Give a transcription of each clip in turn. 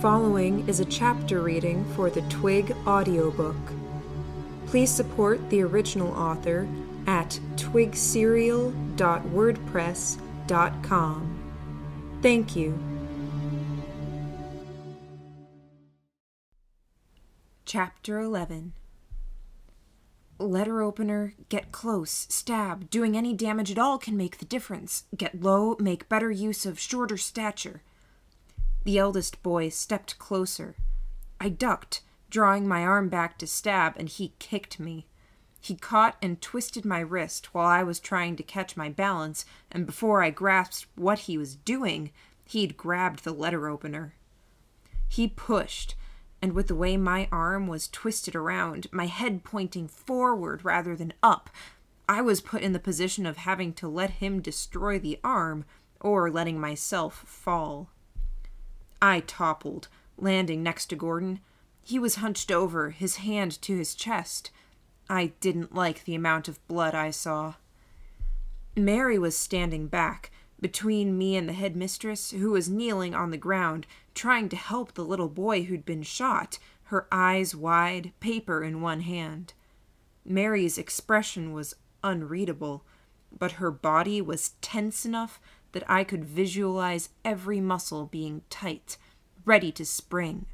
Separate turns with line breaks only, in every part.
following is a chapter reading for the Twig audiobook. Please support the original author at twigserial.wordpress.com. Thank you. Chapter 11 Letter opener, get close, stab, doing any damage at all can make the difference. Get low, make better use of shorter stature. The eldest boy stepped closer. I ducked, drawing my arm back to stab, and he kicked me. He caught and twisted my wrist while I was trying to catch my balance, and before I grasped what he was doing, he'd grabbed the letter opener. He pushed, and with the way my arm was twisted around, my head pointing forward rather than up, I was put in the position of having to let him destroy the arm or letting myself fall. I toppled, landing next to Gordon. He was hunched over, his hand to his chest. I didn't like the amount of blood I saw. Mary was standing back, between me and the headmistress, who was kneeling on the ground, trying to help the little boy who'd been shot, her eyes wide, paper in one hand. Mary's expression was unreadable, but her body was tense enough that I could visualize every muscle being tight, ready to spring.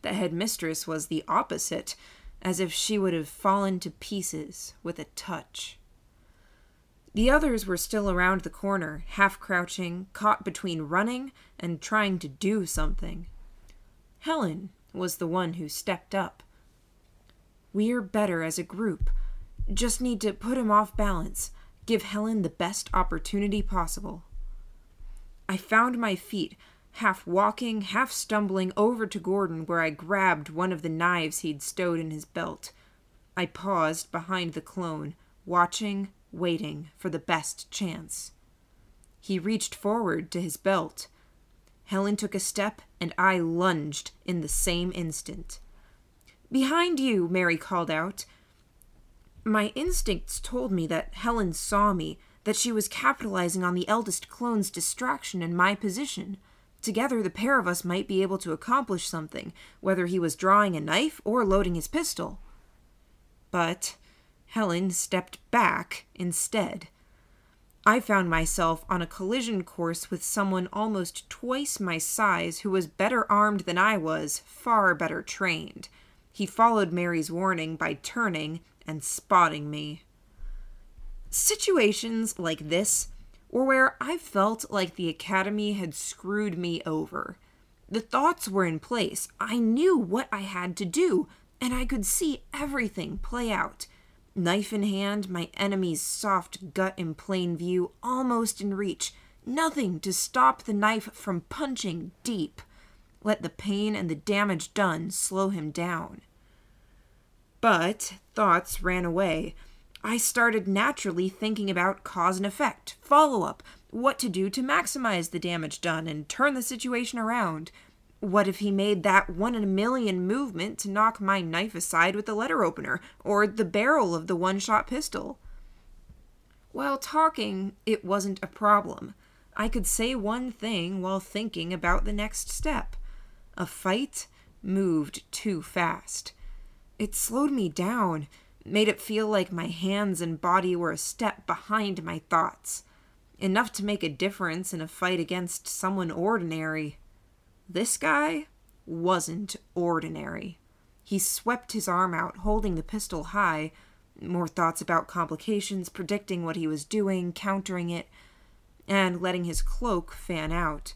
The headmistress was the opposite, as if she would have fallen to pieces with a touch. The others were still around the corner, half crouching, caught between running and trying to do something. Helen was the one who stepped up. We're better as a group. Just need to put him off balance give Helen the best opportunity possible. I found my feet, half walking, half stumbling over to Gordon, where I grabbed one of the knives he'd stowed in his belt. I paused behind the clone, watching, waiting for the best chance. He reached forward to his belt. Helen took a step, and I lunged in the same instant. Behind you, Mary called out. My instincts told me that Helen saw me, that she was capitalizing on the eldest clone's distraction and my position. Together, the pair of us might be able to accomplish something, whether he was drawing a knife or loading his pistol. But Helen stepped back instead. I found myself on a collision course with someone almost twice my size who was better armed than I was, far better trained. He followed Mary's warning by turning and spotting me. Situations like this were where I felt like the Academy had screwed me over. The thoughts were in place. I knew what I had to do, and I could see everything play out. Knife in hand, my enemy's soft gut in plain view, almost in reach. Nothing to stop the knife from punching deep. Let the pain and the damage done slow him down. But thoughts ran away. I started naturally thinking about cause and effect, follow up, what to do to maximize the damage done and turn the situation around. What if he made that one in a million movement to knock my knife aside with the letter opener, or the barrel of the one shot pistol? While talking, it wasn't a problem. I could say one thing while thinking about the next step. A fight moved too fast. It slowed me down, made it feel like my hands and body were a step behind my thoughts. Enough to make a difference in a fight against someone ordinary. This guy wasn't ordinary. He swept his arm out, holding the pistol high. More thoughts about complications, predicting what he was doing, countering it, and letting his cloak fan out.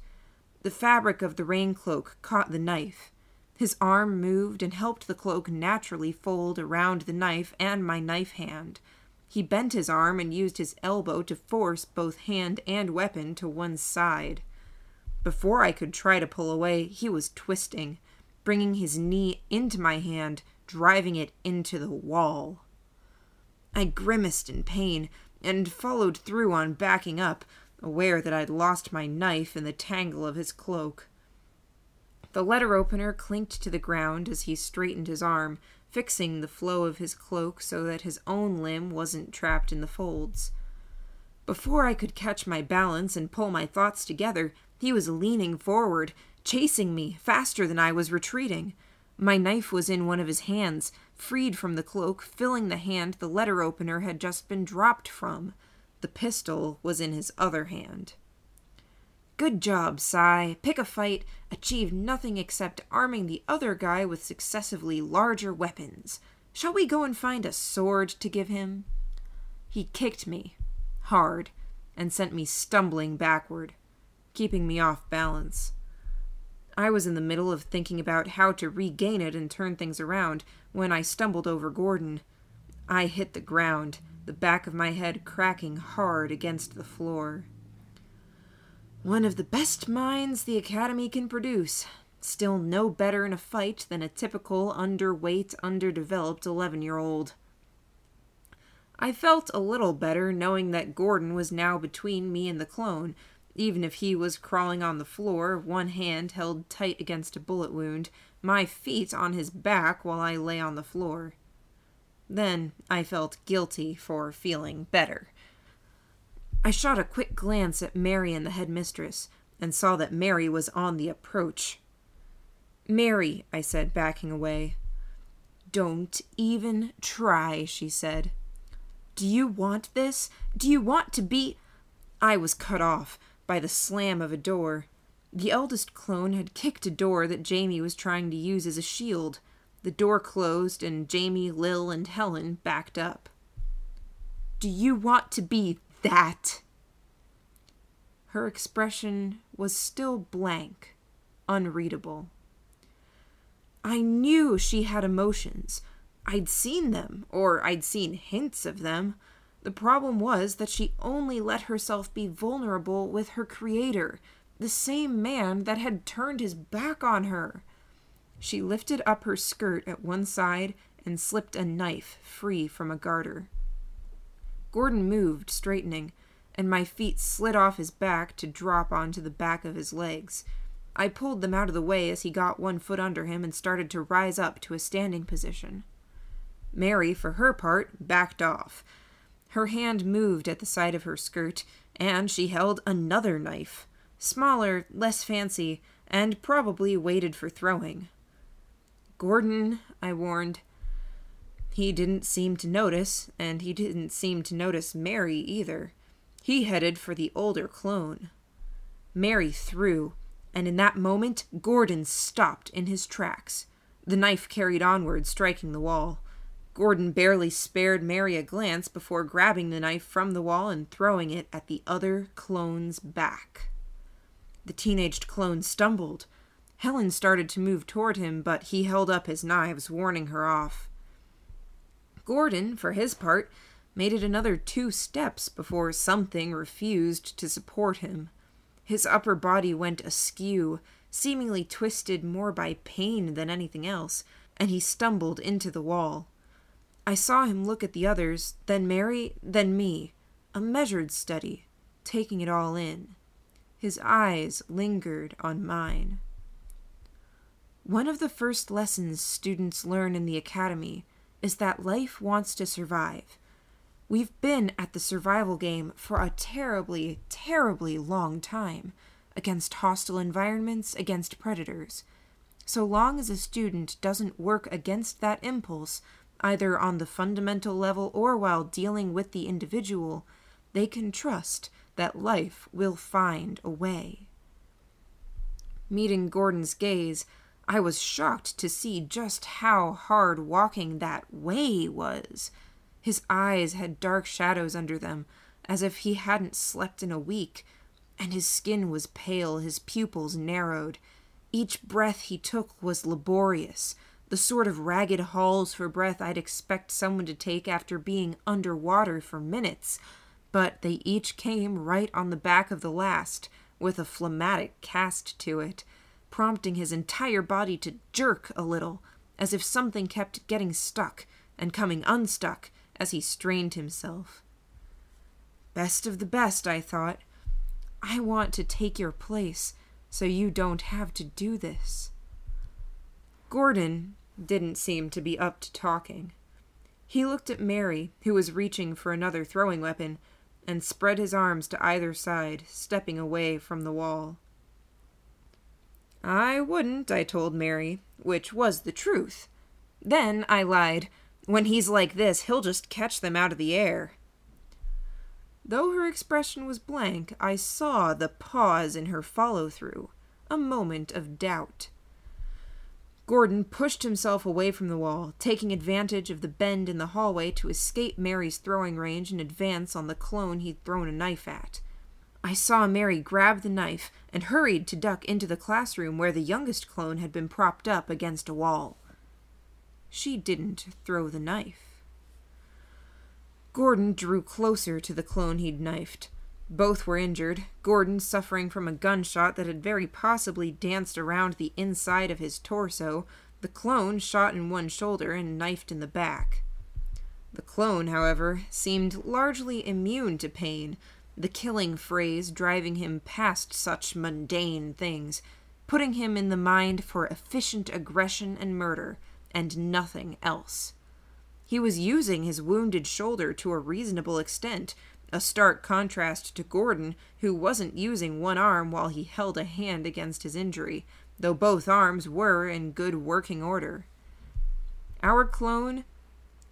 The fabric of the rain cloak caught the knife. His arm moved and helped the cloak naturally fold around the knife and my knife hand. He bent his arm and used his elbow to force both hand and weapon to one side. Before I could try to pull away, he was twisting, bringing his knee into my hand, driving it into the wall. I grimaced in pain and followed through on backing up, aware that I'd lost my knife in the tangle of his cloak. The letter opener clinked to the ground as he straightened his arm, fixing the flow of his cloak so that his own limb wasn't trapped in the folds. Before I could catch my balance and pull my thoughts together, he was leaning forward, chasing me faster than I was retreating. My knife was in one of his hands, freed from the cloak, filling the hand the letter opener had just been dropped from. The pistol was in his other hand. Good job, Sy. Pick a fight, achieve nothing except arming the other guy with successively larger weapons. Shall we go and find a sword to give him? He kicked me, hard, and sent me stumbling backward, keeping me off balance. I was in the middle of thinking about how to regain it and turn things around when I stumbled over Gordon. I hit the ground, the back of my head cracking hard against the floor. One of the best minds the Academy can produce. Still no better in a fight than a typical underweight, underdeveloped 11 year old. I felt a little better knowing that Gordon was now between me and the clone, even if he was crawling on the floor, one hand held tight against a bullet wound, my feet on his back while I lay on the floor. Then I felt guilty for feeling better. I shot a quick glance at Mary and the headmistress, and saw that Mary was on the approach. Mary, I said, backing away. Don't even try, she said. Do you want this? Do you want to be. I was cut off by the slam of a door. The eldest clone had kicked a door that Jamie was trying to use as a shield. The door closed, and Jamie, Lil, and Helen backed up. Do you want to be that? Her expression was still blank, unreadable. I knew she had emotions. I'd seen them, or I'd seen hints of them. The problem was that she only let herself be vulnerable with her creator, the same man that had turned his back on her. She lifted up her skirt at one side and slipped a knife free from a garter. Gordon moved, straightening, and my feet slid off his back to drop onto the back of his legs. I pulled them out of the way as he got one foot under him and started to rise up to a standing position. Mary, for her part, backed off. Her hand moved at the side of her skirt, and she held another knife, smaller, less fancy, and probably weighted for throwing. Gordon, I warned. He didn't seem to notice, and he didn't seem to notice Mary either. He headed for the older clone. Mary threw, and in that moment Gordon stopped in his tracks. The knife carried onward, striking the wall. Gordon barely spared Mary a glance before grabbing the knife from the wall and throwing it at the other clone's back. The teenaged clone stumbled. Helen started to move toward him, but he held up his knives, warning her off. Gordon, for his part, made it another two steps before something refused to support him. His upper body went askew, seemingly twisted more by pain than anything else, and he stumbled into the wall. I saw him look at the others, then Mary, then me, a measured study, taking it all in. His eyes lingered on mine. One of the first lessons students learn in the academy is that life wants to survive. We've been at the survival game for a terribly, terribly long time against hostile environments, against predators. So long as a student doesn't work against that impulse, either on the fundamental level or while dealing with the individual, they can trust that life will find a way. Meeting Gordon's gaze, I was shocked to see just how hard walking that way was. His eyes had dark shadows under them, as if he hadn't slept in a week, and his skin was pale, his pupils narrowed. Each breath he took was laborious, the sort of ragged hauls for breath I'd expect someone to take after being underwater for minutes, but they each came right on the back of the last, with a phlegmatic cast to it, prompting his entire body to jerk a little, as if something kept getting stuck and coming unstuck as he strained himself. Best of the best, I thought. I want to take your place so you don't have to do this. Gordon, didn't seem to be up to talking. He looked at Mary, who was reaching for another throwing weapon, and spread his arms to either side, stepping away from the wall. I wouldn't, I told Mary, which was the truth. Then I lied. When he's like this, he'll just catch them out of the air. Though her expression was blank, I saw the pause in her follow through, a moment of doubt. Gordon pushed himself away from the wall, taking advantage of the bend in the hallway to escape Mary's throwing range and advance on the clone he'd thrown a knife at. I saw Mary grab the knife and hurried to duck into the classroom where the youngest clone had been propped up against a wall. She didn't throw the knife. Gordon drew closer to the clone he'd knifed. Both were injured, Gordon suffering from a gunshot that had very possibly danced around the inside of his torso, the clone shot in one shoulder and knifed in the back. The clone, however, seemed largely immune to pain, the killing phrase driving him past such mundane things, putting him in the mind for efficient aggression and murder, and nothing else. He was using his wounded shoulder to a reasonable extent, a stark contrast to Gordon, who wasn't using one arm while he held a hand against his injury, though both arms were in good working order. Our clone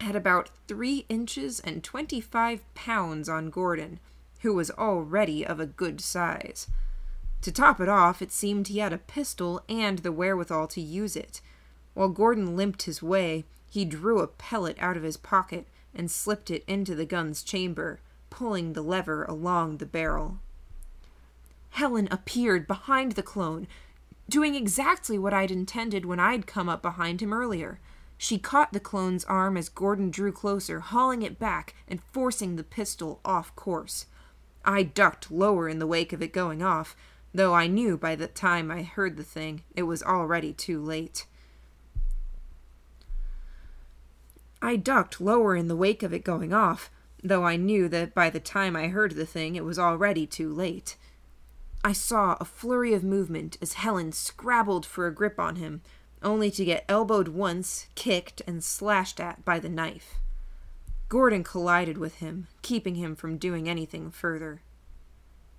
had about three inches and twenty five pounds on Gordon, who was already of a good size. To top it off, it seemed he had a pistol and the wherewithal to use it. While Gordon limped his way, he drew a pellet out of his pocket and slipped it into the gun's chamber, pulling the lever along the barrel. Helen appeared behind the clone, doing exactly what I'd intended when I'd come up behind him earlier. She caught the clone's arm as Gordon drew closer, hauling it back and forcing the pistol off course. I ducked lower in the wake of it going off, though I knew by the time I heard the thing it was already too late. I ducked lower in the wake of it going off, though I knew that by the time I heard the thing it was already too late. I saw a flurry of movement as Helen scrabbled for a grip on him, only to get elbowed once, kicked, and slashed at by the knife. Gordon collided with him, keeping him from doing anything further.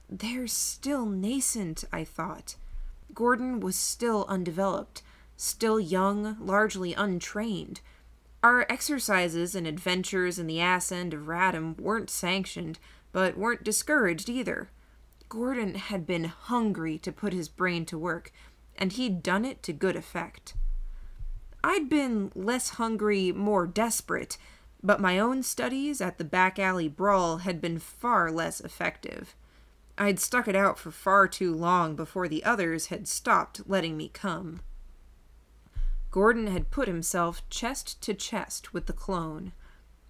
They're still nascent, I thought. Gordon was still undeveloped, still young, largely untrained. Our exercises and adventures in the ass end of Radham weren't sanctioned, but weren't discouraged either. Gordon had been hungry to put his brain to work, and he'd done it to good effect. I'd been less hungry, more desperate, but my own studies at the back alley brawl had been far less effective. I'd stuck it out for far too long before the others had stopped letting me come. Gordon had put himself chest to chest with the clone.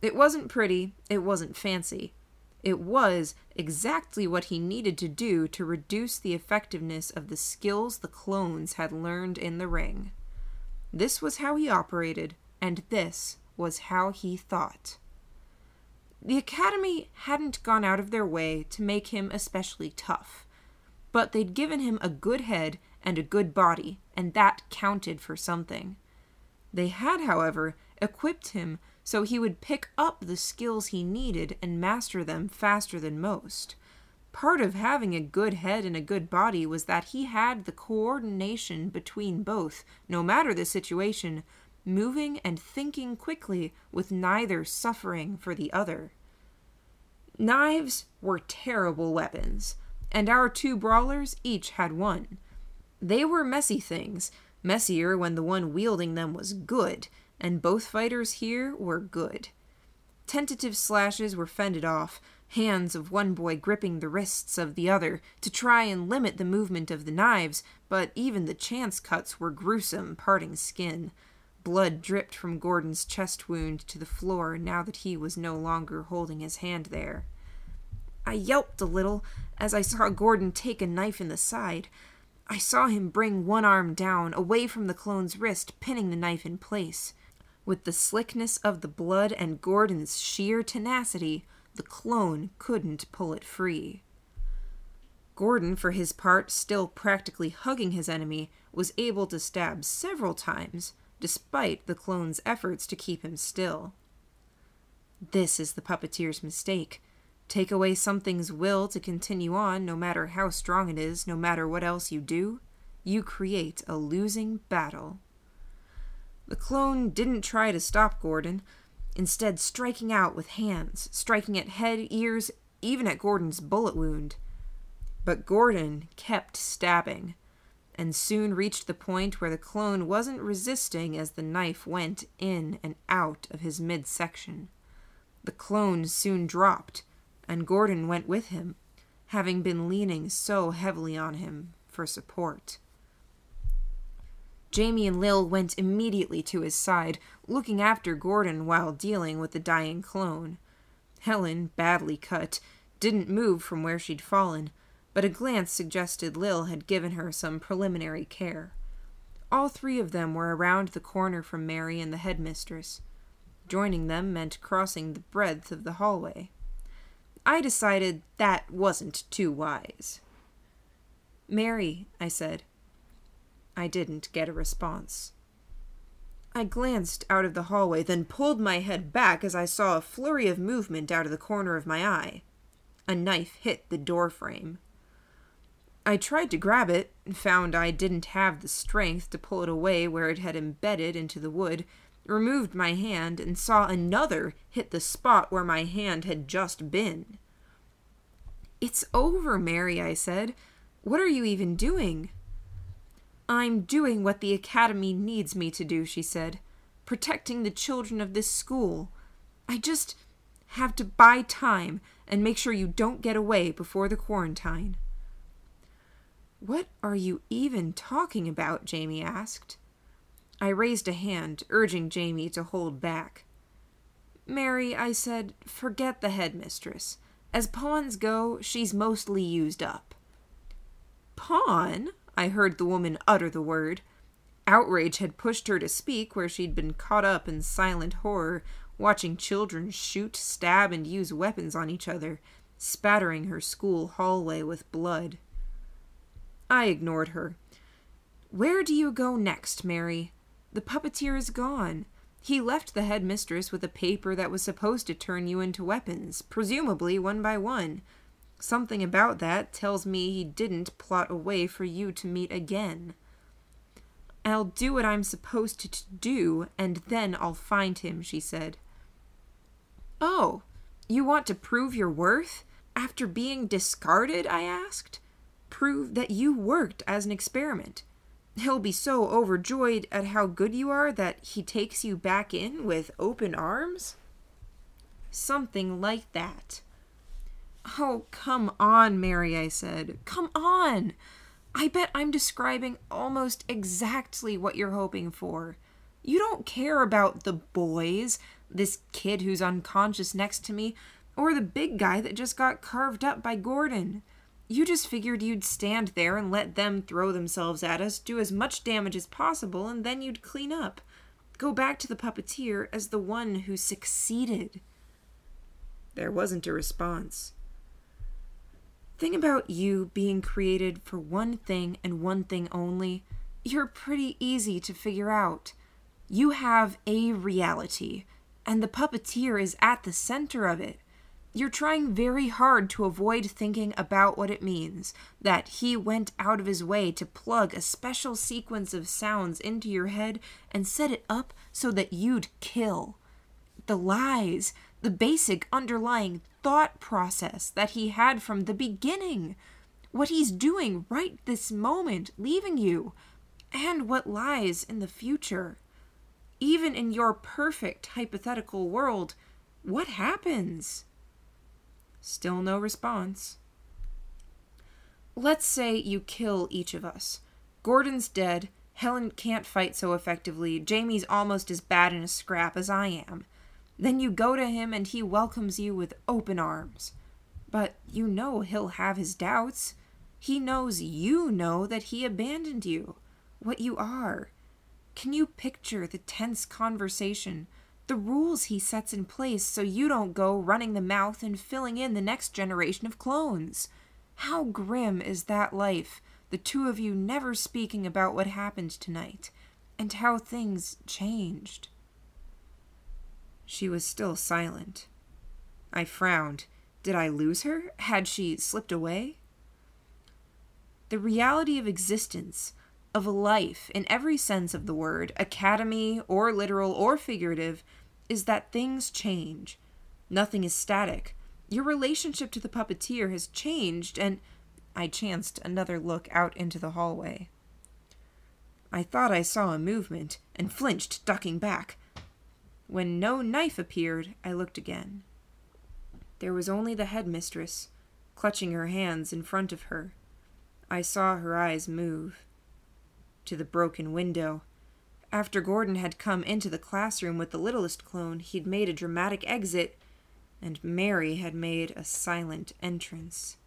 It wasn't pretty, it wasn't fancy. It was exactly what he needed to do to reduce the effectiveness of the skills the clones had learned in the ring. This was how he operated, and this was how he thought. The Academy hadn't gone out of their way to make him especially tough, but they'd given him a good head and a good body, and that counted for something. They had, however, equipped him so he would pick up the skills he needed and master them faster than most. Part of having a good head and a good body was that he had the coordination between both, no matter the situation, moving and thinking quickly with neither suffering for the other. Knives were terrible weapons, and our two brawlers each had one. They were messy things, messier when the one wielding them was good, and both fighters here were good. Tentative slashes were fended off, hands of one boy gripping the wrists of the other to try and limit the movement of the knives, but even the chance cuts were gruesome, parting skin. Blood dripped from Gordon's chest wound to the floor now that he was no longer holding his hand there. I yelped a little as I saw Gordon take a knife in the side. I saw him bring one arm down, away from the clone's wrist, pinning the knife in place. With the slickness of the blood and Gordon's sheer tenacity, the clone couldn't pull it free. Gordon, for his part, still practically hugging his enemy, was able to stab several times, despite the clone's efforts to keep him still. This is the puppeteer's mistake. Take away something's will to continue on, no matter how strong it is, no matter what else you do, you create a losing battle. The clone didn't try to stop Gordon, instead, striking out with hands, striking at head, ears, even at Gordon's bullet wound. But Gordon kept stabbing, and soon reached the point where the clone wasn't resisting as the knife went in and out of his midsection. The clone soon dropped, and Gordon went with him, having been leaning so heavily on him for support. Jamie and Lil went immediately to his side, looking after Gordon while dealing with the dying clone. Helen, badly cut, didn't move from where she'd fallen, but a glance suggested Lil had given her some preliminary care. All three of them were around the corner from Mary and the headmistress. Joining them meant crossing the breadth of the hallway. I decided that wasn't too wise. Mary, I said, I didn't get a response. I glanced out of the hallway, then pulled my head back as I saw a flurry of movement out of the corner of my eye. A knife hit the door frame. I tried to grab it, found I didn't have the strength to pull it away where it had embedded into the wood, removed my hand, and saw another hit the spot where my hand had just been. It's over, Mary, I said. What are you even doing? I'm doing what the Academy needs me to do, she said. Protecting the children of this school. I just have to buy time and make sure you don't get away before the quarantine. What are you even talking about? Jamie asked. I raised a hand, urging Jamie to hold back. Mary, I said, forget the headmistress. As pawns go, she's mostly used up. Pawn? I heard the woman utter the word. Outrage had pushed her to speak where she'd been caught up in silent horror, watching children shoot, stab, and use weapons on each other, spattering her school hallway with blood. I ignored her. Where do you go next, Mary? The puppeteer is gone. He left the headmistress with a paper that was supposed to turn you into weapons, presumably one by one. Something about that tells me he didn't plot a way for you to meet again. I'll do what I'm supposed to do, and then I'll find him, she said. Oh, you want to prove your worth? After being discarded? I asked. Prove that you worked as an experiment. He'll be so overjoyed at how good you are that he takes you back in with open arms? Something like that. Oh, come on, Mary, I said. Come on! I bet I'm describing almost exactly what you're hoping for. You don't care about the boys, this kid who's unconscious next to me, or the big guy that just got carved up by Gordon. You just figured you'd stand there and let them throw themselves at us, do as much damage as possible, and then you'd clean up. Go back to the puppeteer as the one who succeeded. There wasn't a response thing about you being created for one thing and one thing only, you're pretty easy to figure out. You have a reality, and the puppeteer is at the center of it. You're trying very hard to avoid thinking about what it means that he went out of his way to plug a special sequence of sounds into your head and set it up so that you'd kill. The lies, the basic underlying thought process that he had from the beginning, what he's doing right this moment, leaving you, and what lies in the future. Even in your perfect hypothetical world, what happens? Still no response. Let's say you kill each of us. Gordon's dead, Helen can't fight so effectively, Jamie's almost as bad in a scrap as I am. Then you go to him and he welcomes you with open arms. But you know he'll have his doubts. He knows you know that he abandoned you, what you are. Can you picture the tense conversation, the rules he sets in place so you don't go running the mouth and filling in the next generation of clones? How grim is that life, the two of you never speaking about what happened tonight, and how things changed? She was still silent. I frowned. Did I lose her? Had she slipped away? The reality of existence, of life in every sense of the word, academy or literal or figurative, is that things change. Nothing is static. Your relationship to the puppeteer has changed, and I chanced another look out into the hallway. I thought I saw a movement and flinched, ducking back. When no knife appeared, I looked again. There was only the headmistress, clutching her hands in front of her. I saw her eyes move to the broken window. After Gordon had come into the classroom with the littlest clone, he'd made a dramatic exit, and Mary had made a silent entrance.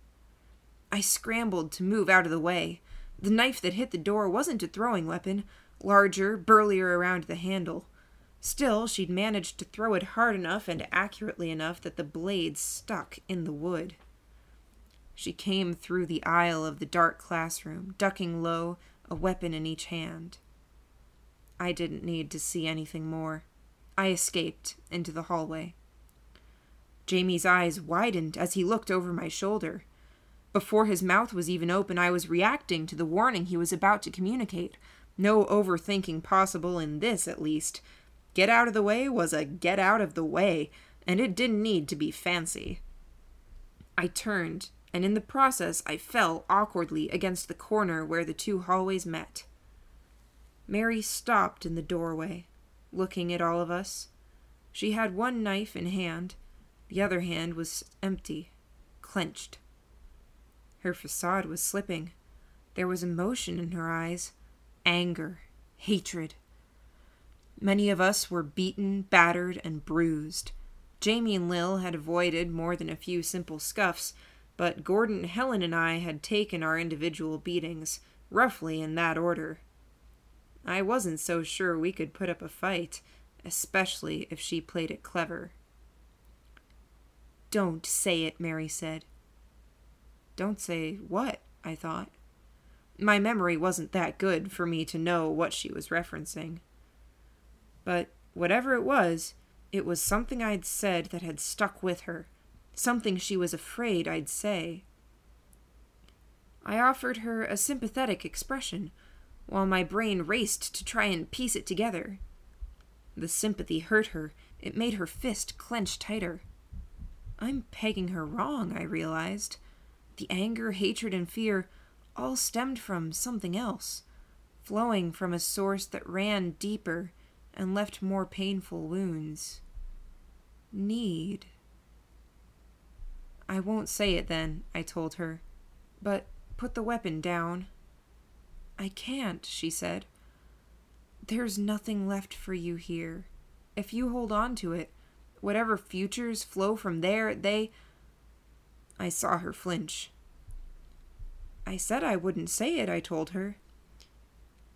I scrambled to move out of the way. The knife that hit the door wasn't a throwing weapon, larger, burlier around the handle. Still, she'd managed to throw it hard enough and accurately enough that the blade stuck in the wood. She came through the aisle of the dark classroom, ducking low, a weapon in each hand. I didn't need to see anything more. I escaped into the hallway. Jamie's eyes widened as he looked over my shoulder. Before his mouth was even open, I was reacting to the warning he was about to communicate. No overthinking possible in this, at least. Get out of the way was a get out of the way, and it didn't need to be fancy. I turned and in the process I fell awkwardly against the corner where the two hallways met. Mary stopped in the doorway, looking at all of us. She had one knife in hand, the other hand was empty, clenched. Her facade was slipping. There was emotion in her eyes anger, hatred. Many of us were beaten, battered, and bruised. Jamie and Lil had avoided more than a few simple scuffs, but Gordon, Helen, and I had taken our individual beatings, roughly in that order. I wasn't so sure we could put up a fight, especially if she played it clever. Don't say it, Mary said. Don't say what? I thought. My memory wasn't that good for me to know what she was referencing. But whatever it was, it was something I'd said that had stuck with her something she was afraid I'd say. I offered her a sympathetic expression, while my brain raced to try and piece it together. The sympathy hurt her, it made her fist clench tighter. I'm pegging her wrong, I realized. The anger, hatred, and fear all stemmed from something else, flowing from a source that ran deeper and left more painful wounds. Need. I won't say it then, I told her. But put the weapon down. I can't, she said. There's nothing left for you here. If you hold on to it, whatever futures flow from there, they. I saw her flinch. I said I wouldn't say it, I told her.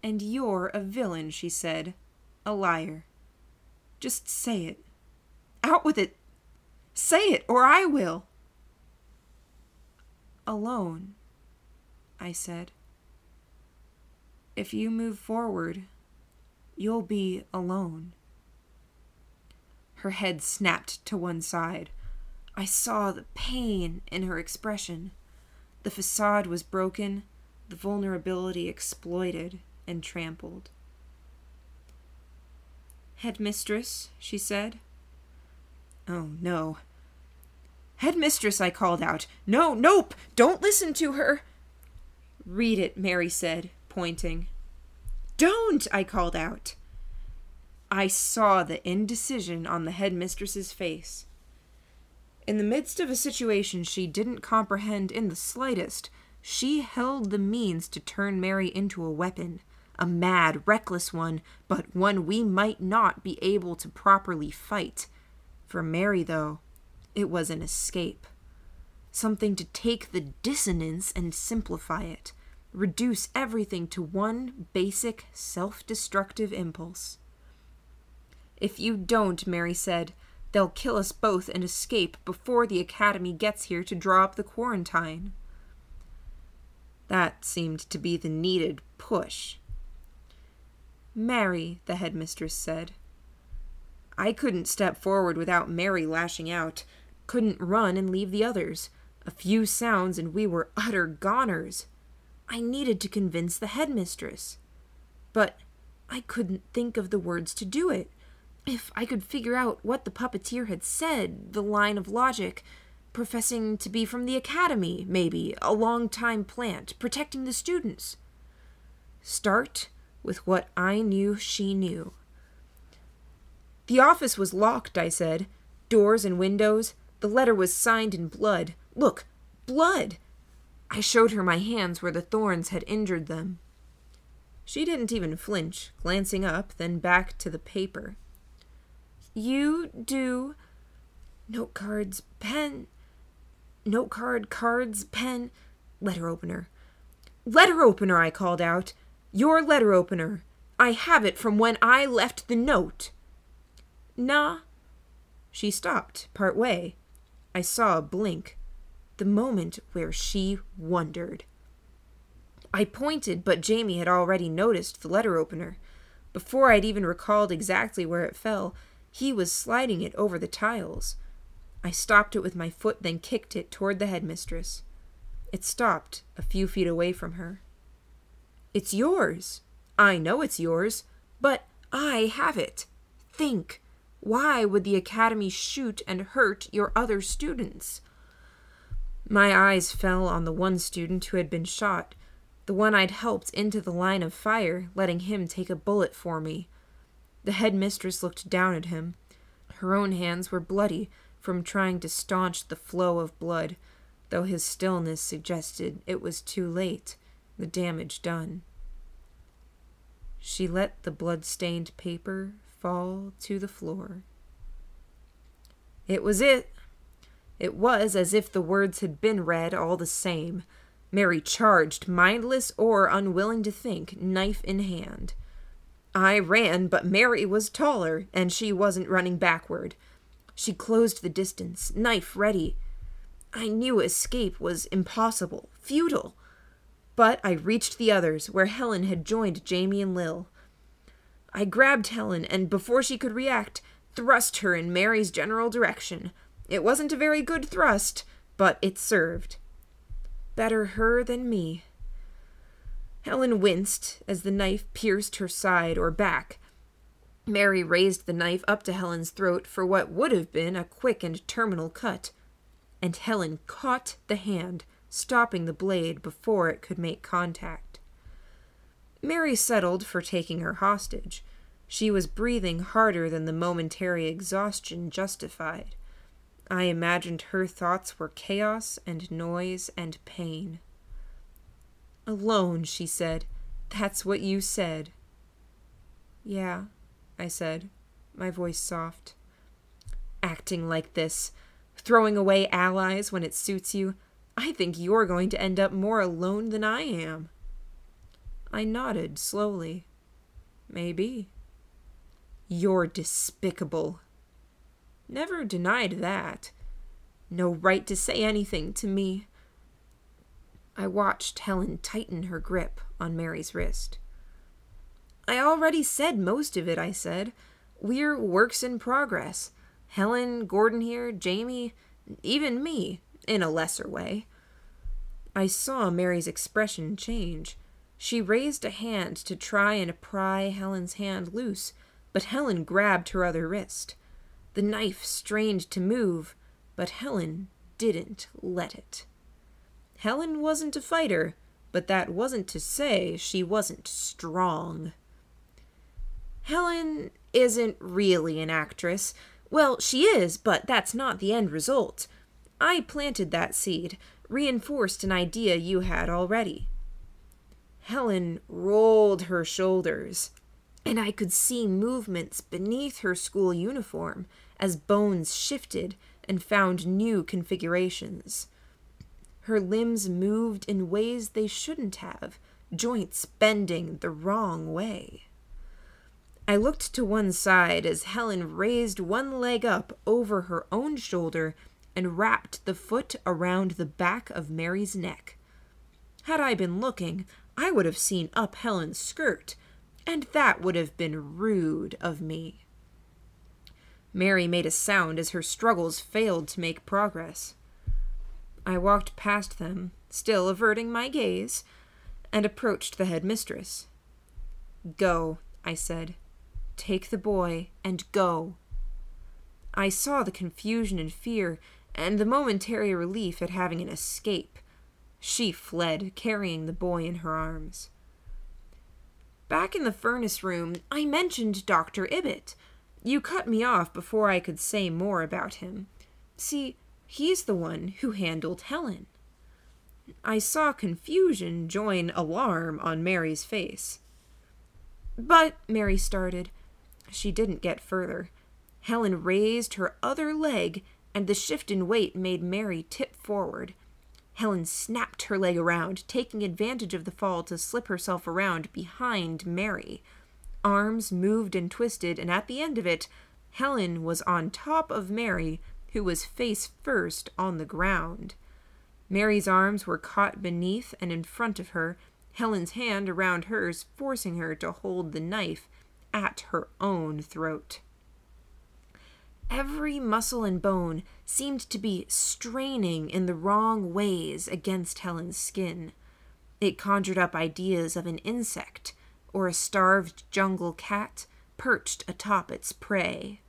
And you're a villain, she said. A liar. Just say it. Out with it. Say it, or I will alone, I said. If you move forward, you'll be alone. Her head snapped to one side. I saw the pain in her expression. The facade was broken, the vulnerability exploited and trampled. Headmistress, she said. Oh, no. Headmistress, I called out. No, nope, don't listen to her. Read it, Mary said, pointing. Don't, I called out. I saw the indecision on the headmistress's face. In the midst of a situation she didn't comprehend in the slightest, she held the means to turn Mary into a weapon, a mad, reckless one, but one we might not be able to properly fight. For Mary, though, it was an escape. Something to take the dissonance and simplify it, reduce everything to one basic self destructive impulse. If you don't, Mary said, they'll kill us both and escape before the Academy gets here to draw up the quarantine. That seemed to be the needed push. Mary, the headmistress said. I couldn't step forward without Mary lashing out couldn't run and leave the others. A few sounds and we were utter goners. I needed to convince the headmistress. But I couldn't think of the words to do it. If I could figure out what the puppeteer had said, the line of logic, professing to be from the academy, maybe, a long time plant, protecting the students. Start with what I knew she knew. The office was locked, I said. Doors and windows. The letter was signed in blood. Look, blood! I showed her my hands where the thorns had injured them. She didn't even flinch, glancing up, then back to the paper. You do note cards, pen, note card, cards, pen, letter opener. Letter opener, I called out. Your letter opener. I have it from when I left the note. Nah. She stopped, part way. I saw a blink. The moment where she wondered. I pointed, but Jamie had already noticed the letter opener. Before I'd even recalled exactly where it fell, he was sliding it over the tiles. I stopped it with my foot, then kicked it toward the headmistress. It stopped a few feet away from her. It's yours. I know it's yours, but I have it. Think. Why would the Academy shoot and hurt your other students? My eyes fell on the one student who had been shot, the one I'd helped into the line of fire, letting him take a bullet for me. The headmistress looked down at him. Her own hands were bloody from trying to staunch the flow of blood, though his stillness suggested it was too late, the damage done. She let the blood-stained paper fall to the floor. It was it. It was as if the words had been read all the same, Mary charged, mindless or unwilling to think, knife in hand. I ran, but Mary was taller, and she wasn't running backward. She closed the distance, knife ready. I knew escape was impossible, futile. But I reached the others, where Helen had joined Jamie and Lil. I grabbed Helen, and before she could react, thrust her in Mary's general direction. It wasn't a very good thrust, but it served. Better her than me. Helen winced as the knife pierced her side or back. Mary raised the knife up to Helen's throat for what would have been a quick and terminal cut, and Helen caught the hand, stopping the blade before it could make contact. Mary settled for taking her hostage. She was breathing harder than the momentary exhaustion justified. I imagined her thoughts were chaos and noise and pain. Alone, she said. That's what you said. Yeah, I said, my voice soft. Acting like this, throwing away allies when it suits you, I think you're going to end up more alone than I am. I nodded slowly. Maybe. You're despicable, Never denied that. No right to say anything to me. I watched Helen tighten her grip on Mary's wrist. I already said most of it, I said. We're works in progress. Helen, Gordon here, Jamie, even me, in a lesser way. I saw Mary's expression change. She raised a hand to try and pry Helen's hand loose, but Helen grabbed her other wrist. The knife strained to move, but Helen didn't let it. Helen wasn't a fighter, but that wasn't to say she wasn't strong. Helen isn't really an actress. Well, she is, but that's not the end result. I planted that seed, reinforced an idea you had already. Helen rolled her shoulders, and I could see movements beneath her school uniform as bones shifted and found new configurations. Her limbs moved in ways they shouldn't have, joints bending the wrong way. I looked to one side as Helen raised one leg up over her own shoulder and wrapped the foot around the back of Mary's neck. Had I been looking, I would have seen up Helen's skirt, and that would have been rude of me. Mary made a sound as her struggles failed to make progress. I walked past them, still averting my gaze, and approached the head mistress. Go, I said. Take the boy and go. I saw the confusion and fear and the momentary relief at having an escape. She fled, carrying the boy in her arms. Back in the furnace room, I mentioned Dr. Ibbott. You cut me off before I could say more about him. See, he's the one who handled Helen. I saw confusion join alarm on Mary's face. But, Mary started. She didn't get further. Helen raised her other leg, and the shift in weight made Mary tip forward. Helen snapped her leg around, taking advantage of the fall to slip herself around behind Mary. Arms moved and twisted, and at the end of it, Helen was on top of Mary, who was face first on the ground. Mary's arms were caught beneath and in front of her, Helen's hand around hers, forcing her to hold the knife at her own throat. Every muscle and bone seemed to be straining in the wrong ways against Helen's skin. It conjured up ideas of an insect or a starved jungle cat perched atop its prey.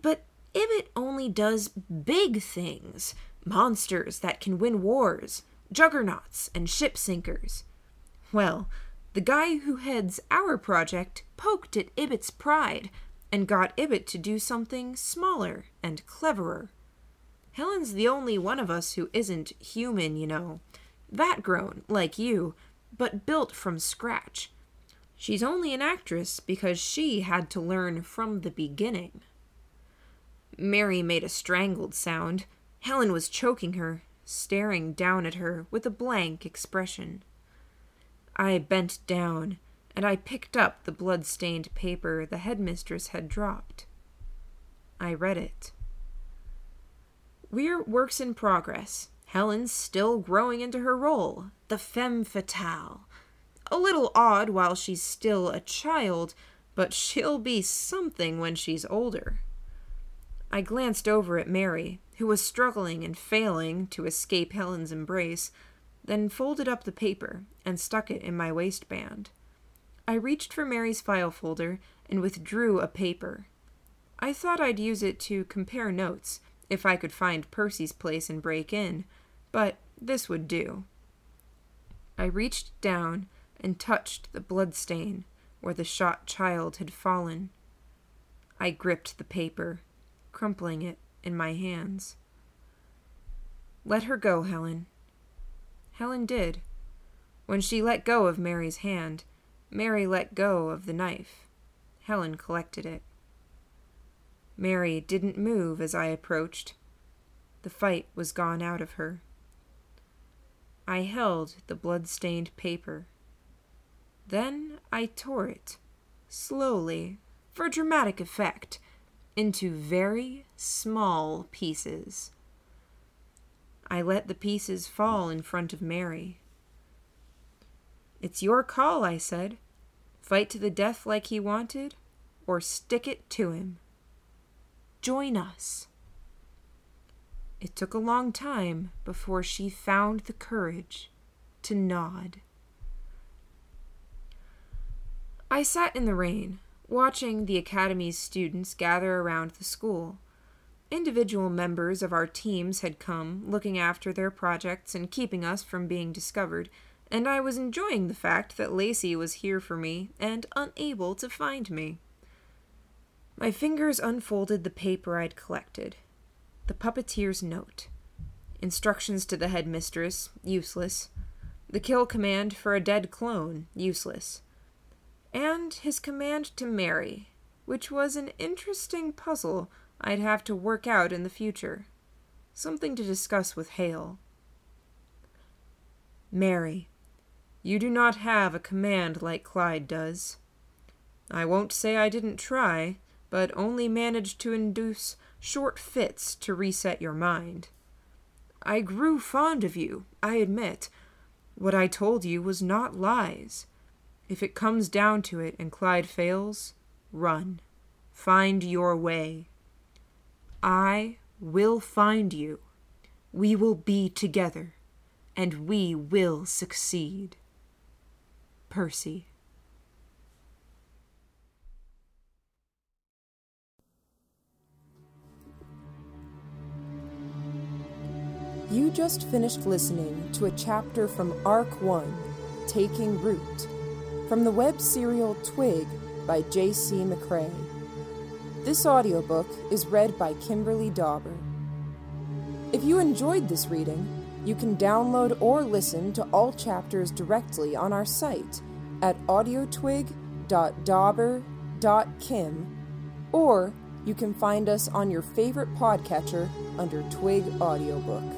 But Ibbot only does big things monsters that can win wars, juggernauts, and ship sinkers. Well, the guy who heads our project poked at Ibbot's pride and got Ibbot to do something smaller and cleverer. Helen's the only one of us who isn't human, you know. Vat grown, like you, but built from scratch. She's only an actress because she had to learn from the beginning. Mary made a strangled sound. Helen was choking her, staring down at her with a blank expression. I bent down and I picked up the blood-stained paper the headmistress had dropped. I read it. We're works in progress. Helen's still growing into her role, the femme fatale. A little odd while she's still a child, but she'll be something when she's older. I glanced over at Mary, who was struggling and failing to escape Helen's embrace, then folded up the paper and stuck it in my waistband. I reached for Mary's file folder and withdrew a paper. I thought I'd use it to compare notes if I could find Percy's place and break in, but this would do. I reached down and touched the blood stain where the shot child had fallen. I gripped the paper, crumpling it in my hands. Let her go, Helen. Helen did. When she let go of Mary's hand, Mary let go of the knife. Helen collected it. Mary didn't move as I approached. The fight was gone out of her. I held the blood-stained paper. Then I tore it, slowly, for dramatic effect, into very small pieces. I let the pieces fall in front of Mary. It's your call, I said. Fight to the death like he wanted, or stick it to him. Join us. It took a long time before she found the courage to nod. I sat in the rain, watching the Academy's students gather around the school. Individual members of our teams had come, looking after their projects and keeping us from being discovered and I was enjoying the fact that Lacey was here for me and unable to find me. My fingers unfolded the paper I'd collected. The puppeteer's note. Instructions to the headmistress, useless. The kill command for a dead clone, useless. And his command to Mary, which was an interesting puzzle I'd have to work out in the future. Something to discuss with Hayle. Mary, you do not have a command like Clyde does. I won't say I didn't try, but only managed to induce short fits to reset your mind. I grew fond of you, I admit. What I told you was not lies. If it comes down to it and Clyde fails, run. Find your way. I will find you. We will be together and we will succeed. Percy.
You just finished listening to a chapter from Arc 1, Taking Root, from the web serial Twig by J.C. McCrae. This audiobook is read by Kimberly Dauber. If you enjoyed this reading, you can download or listen to all chapters directly on our site at audiotwig.dauber.kim, or you can find us on your favorite podcatcher under Twig Audiobook.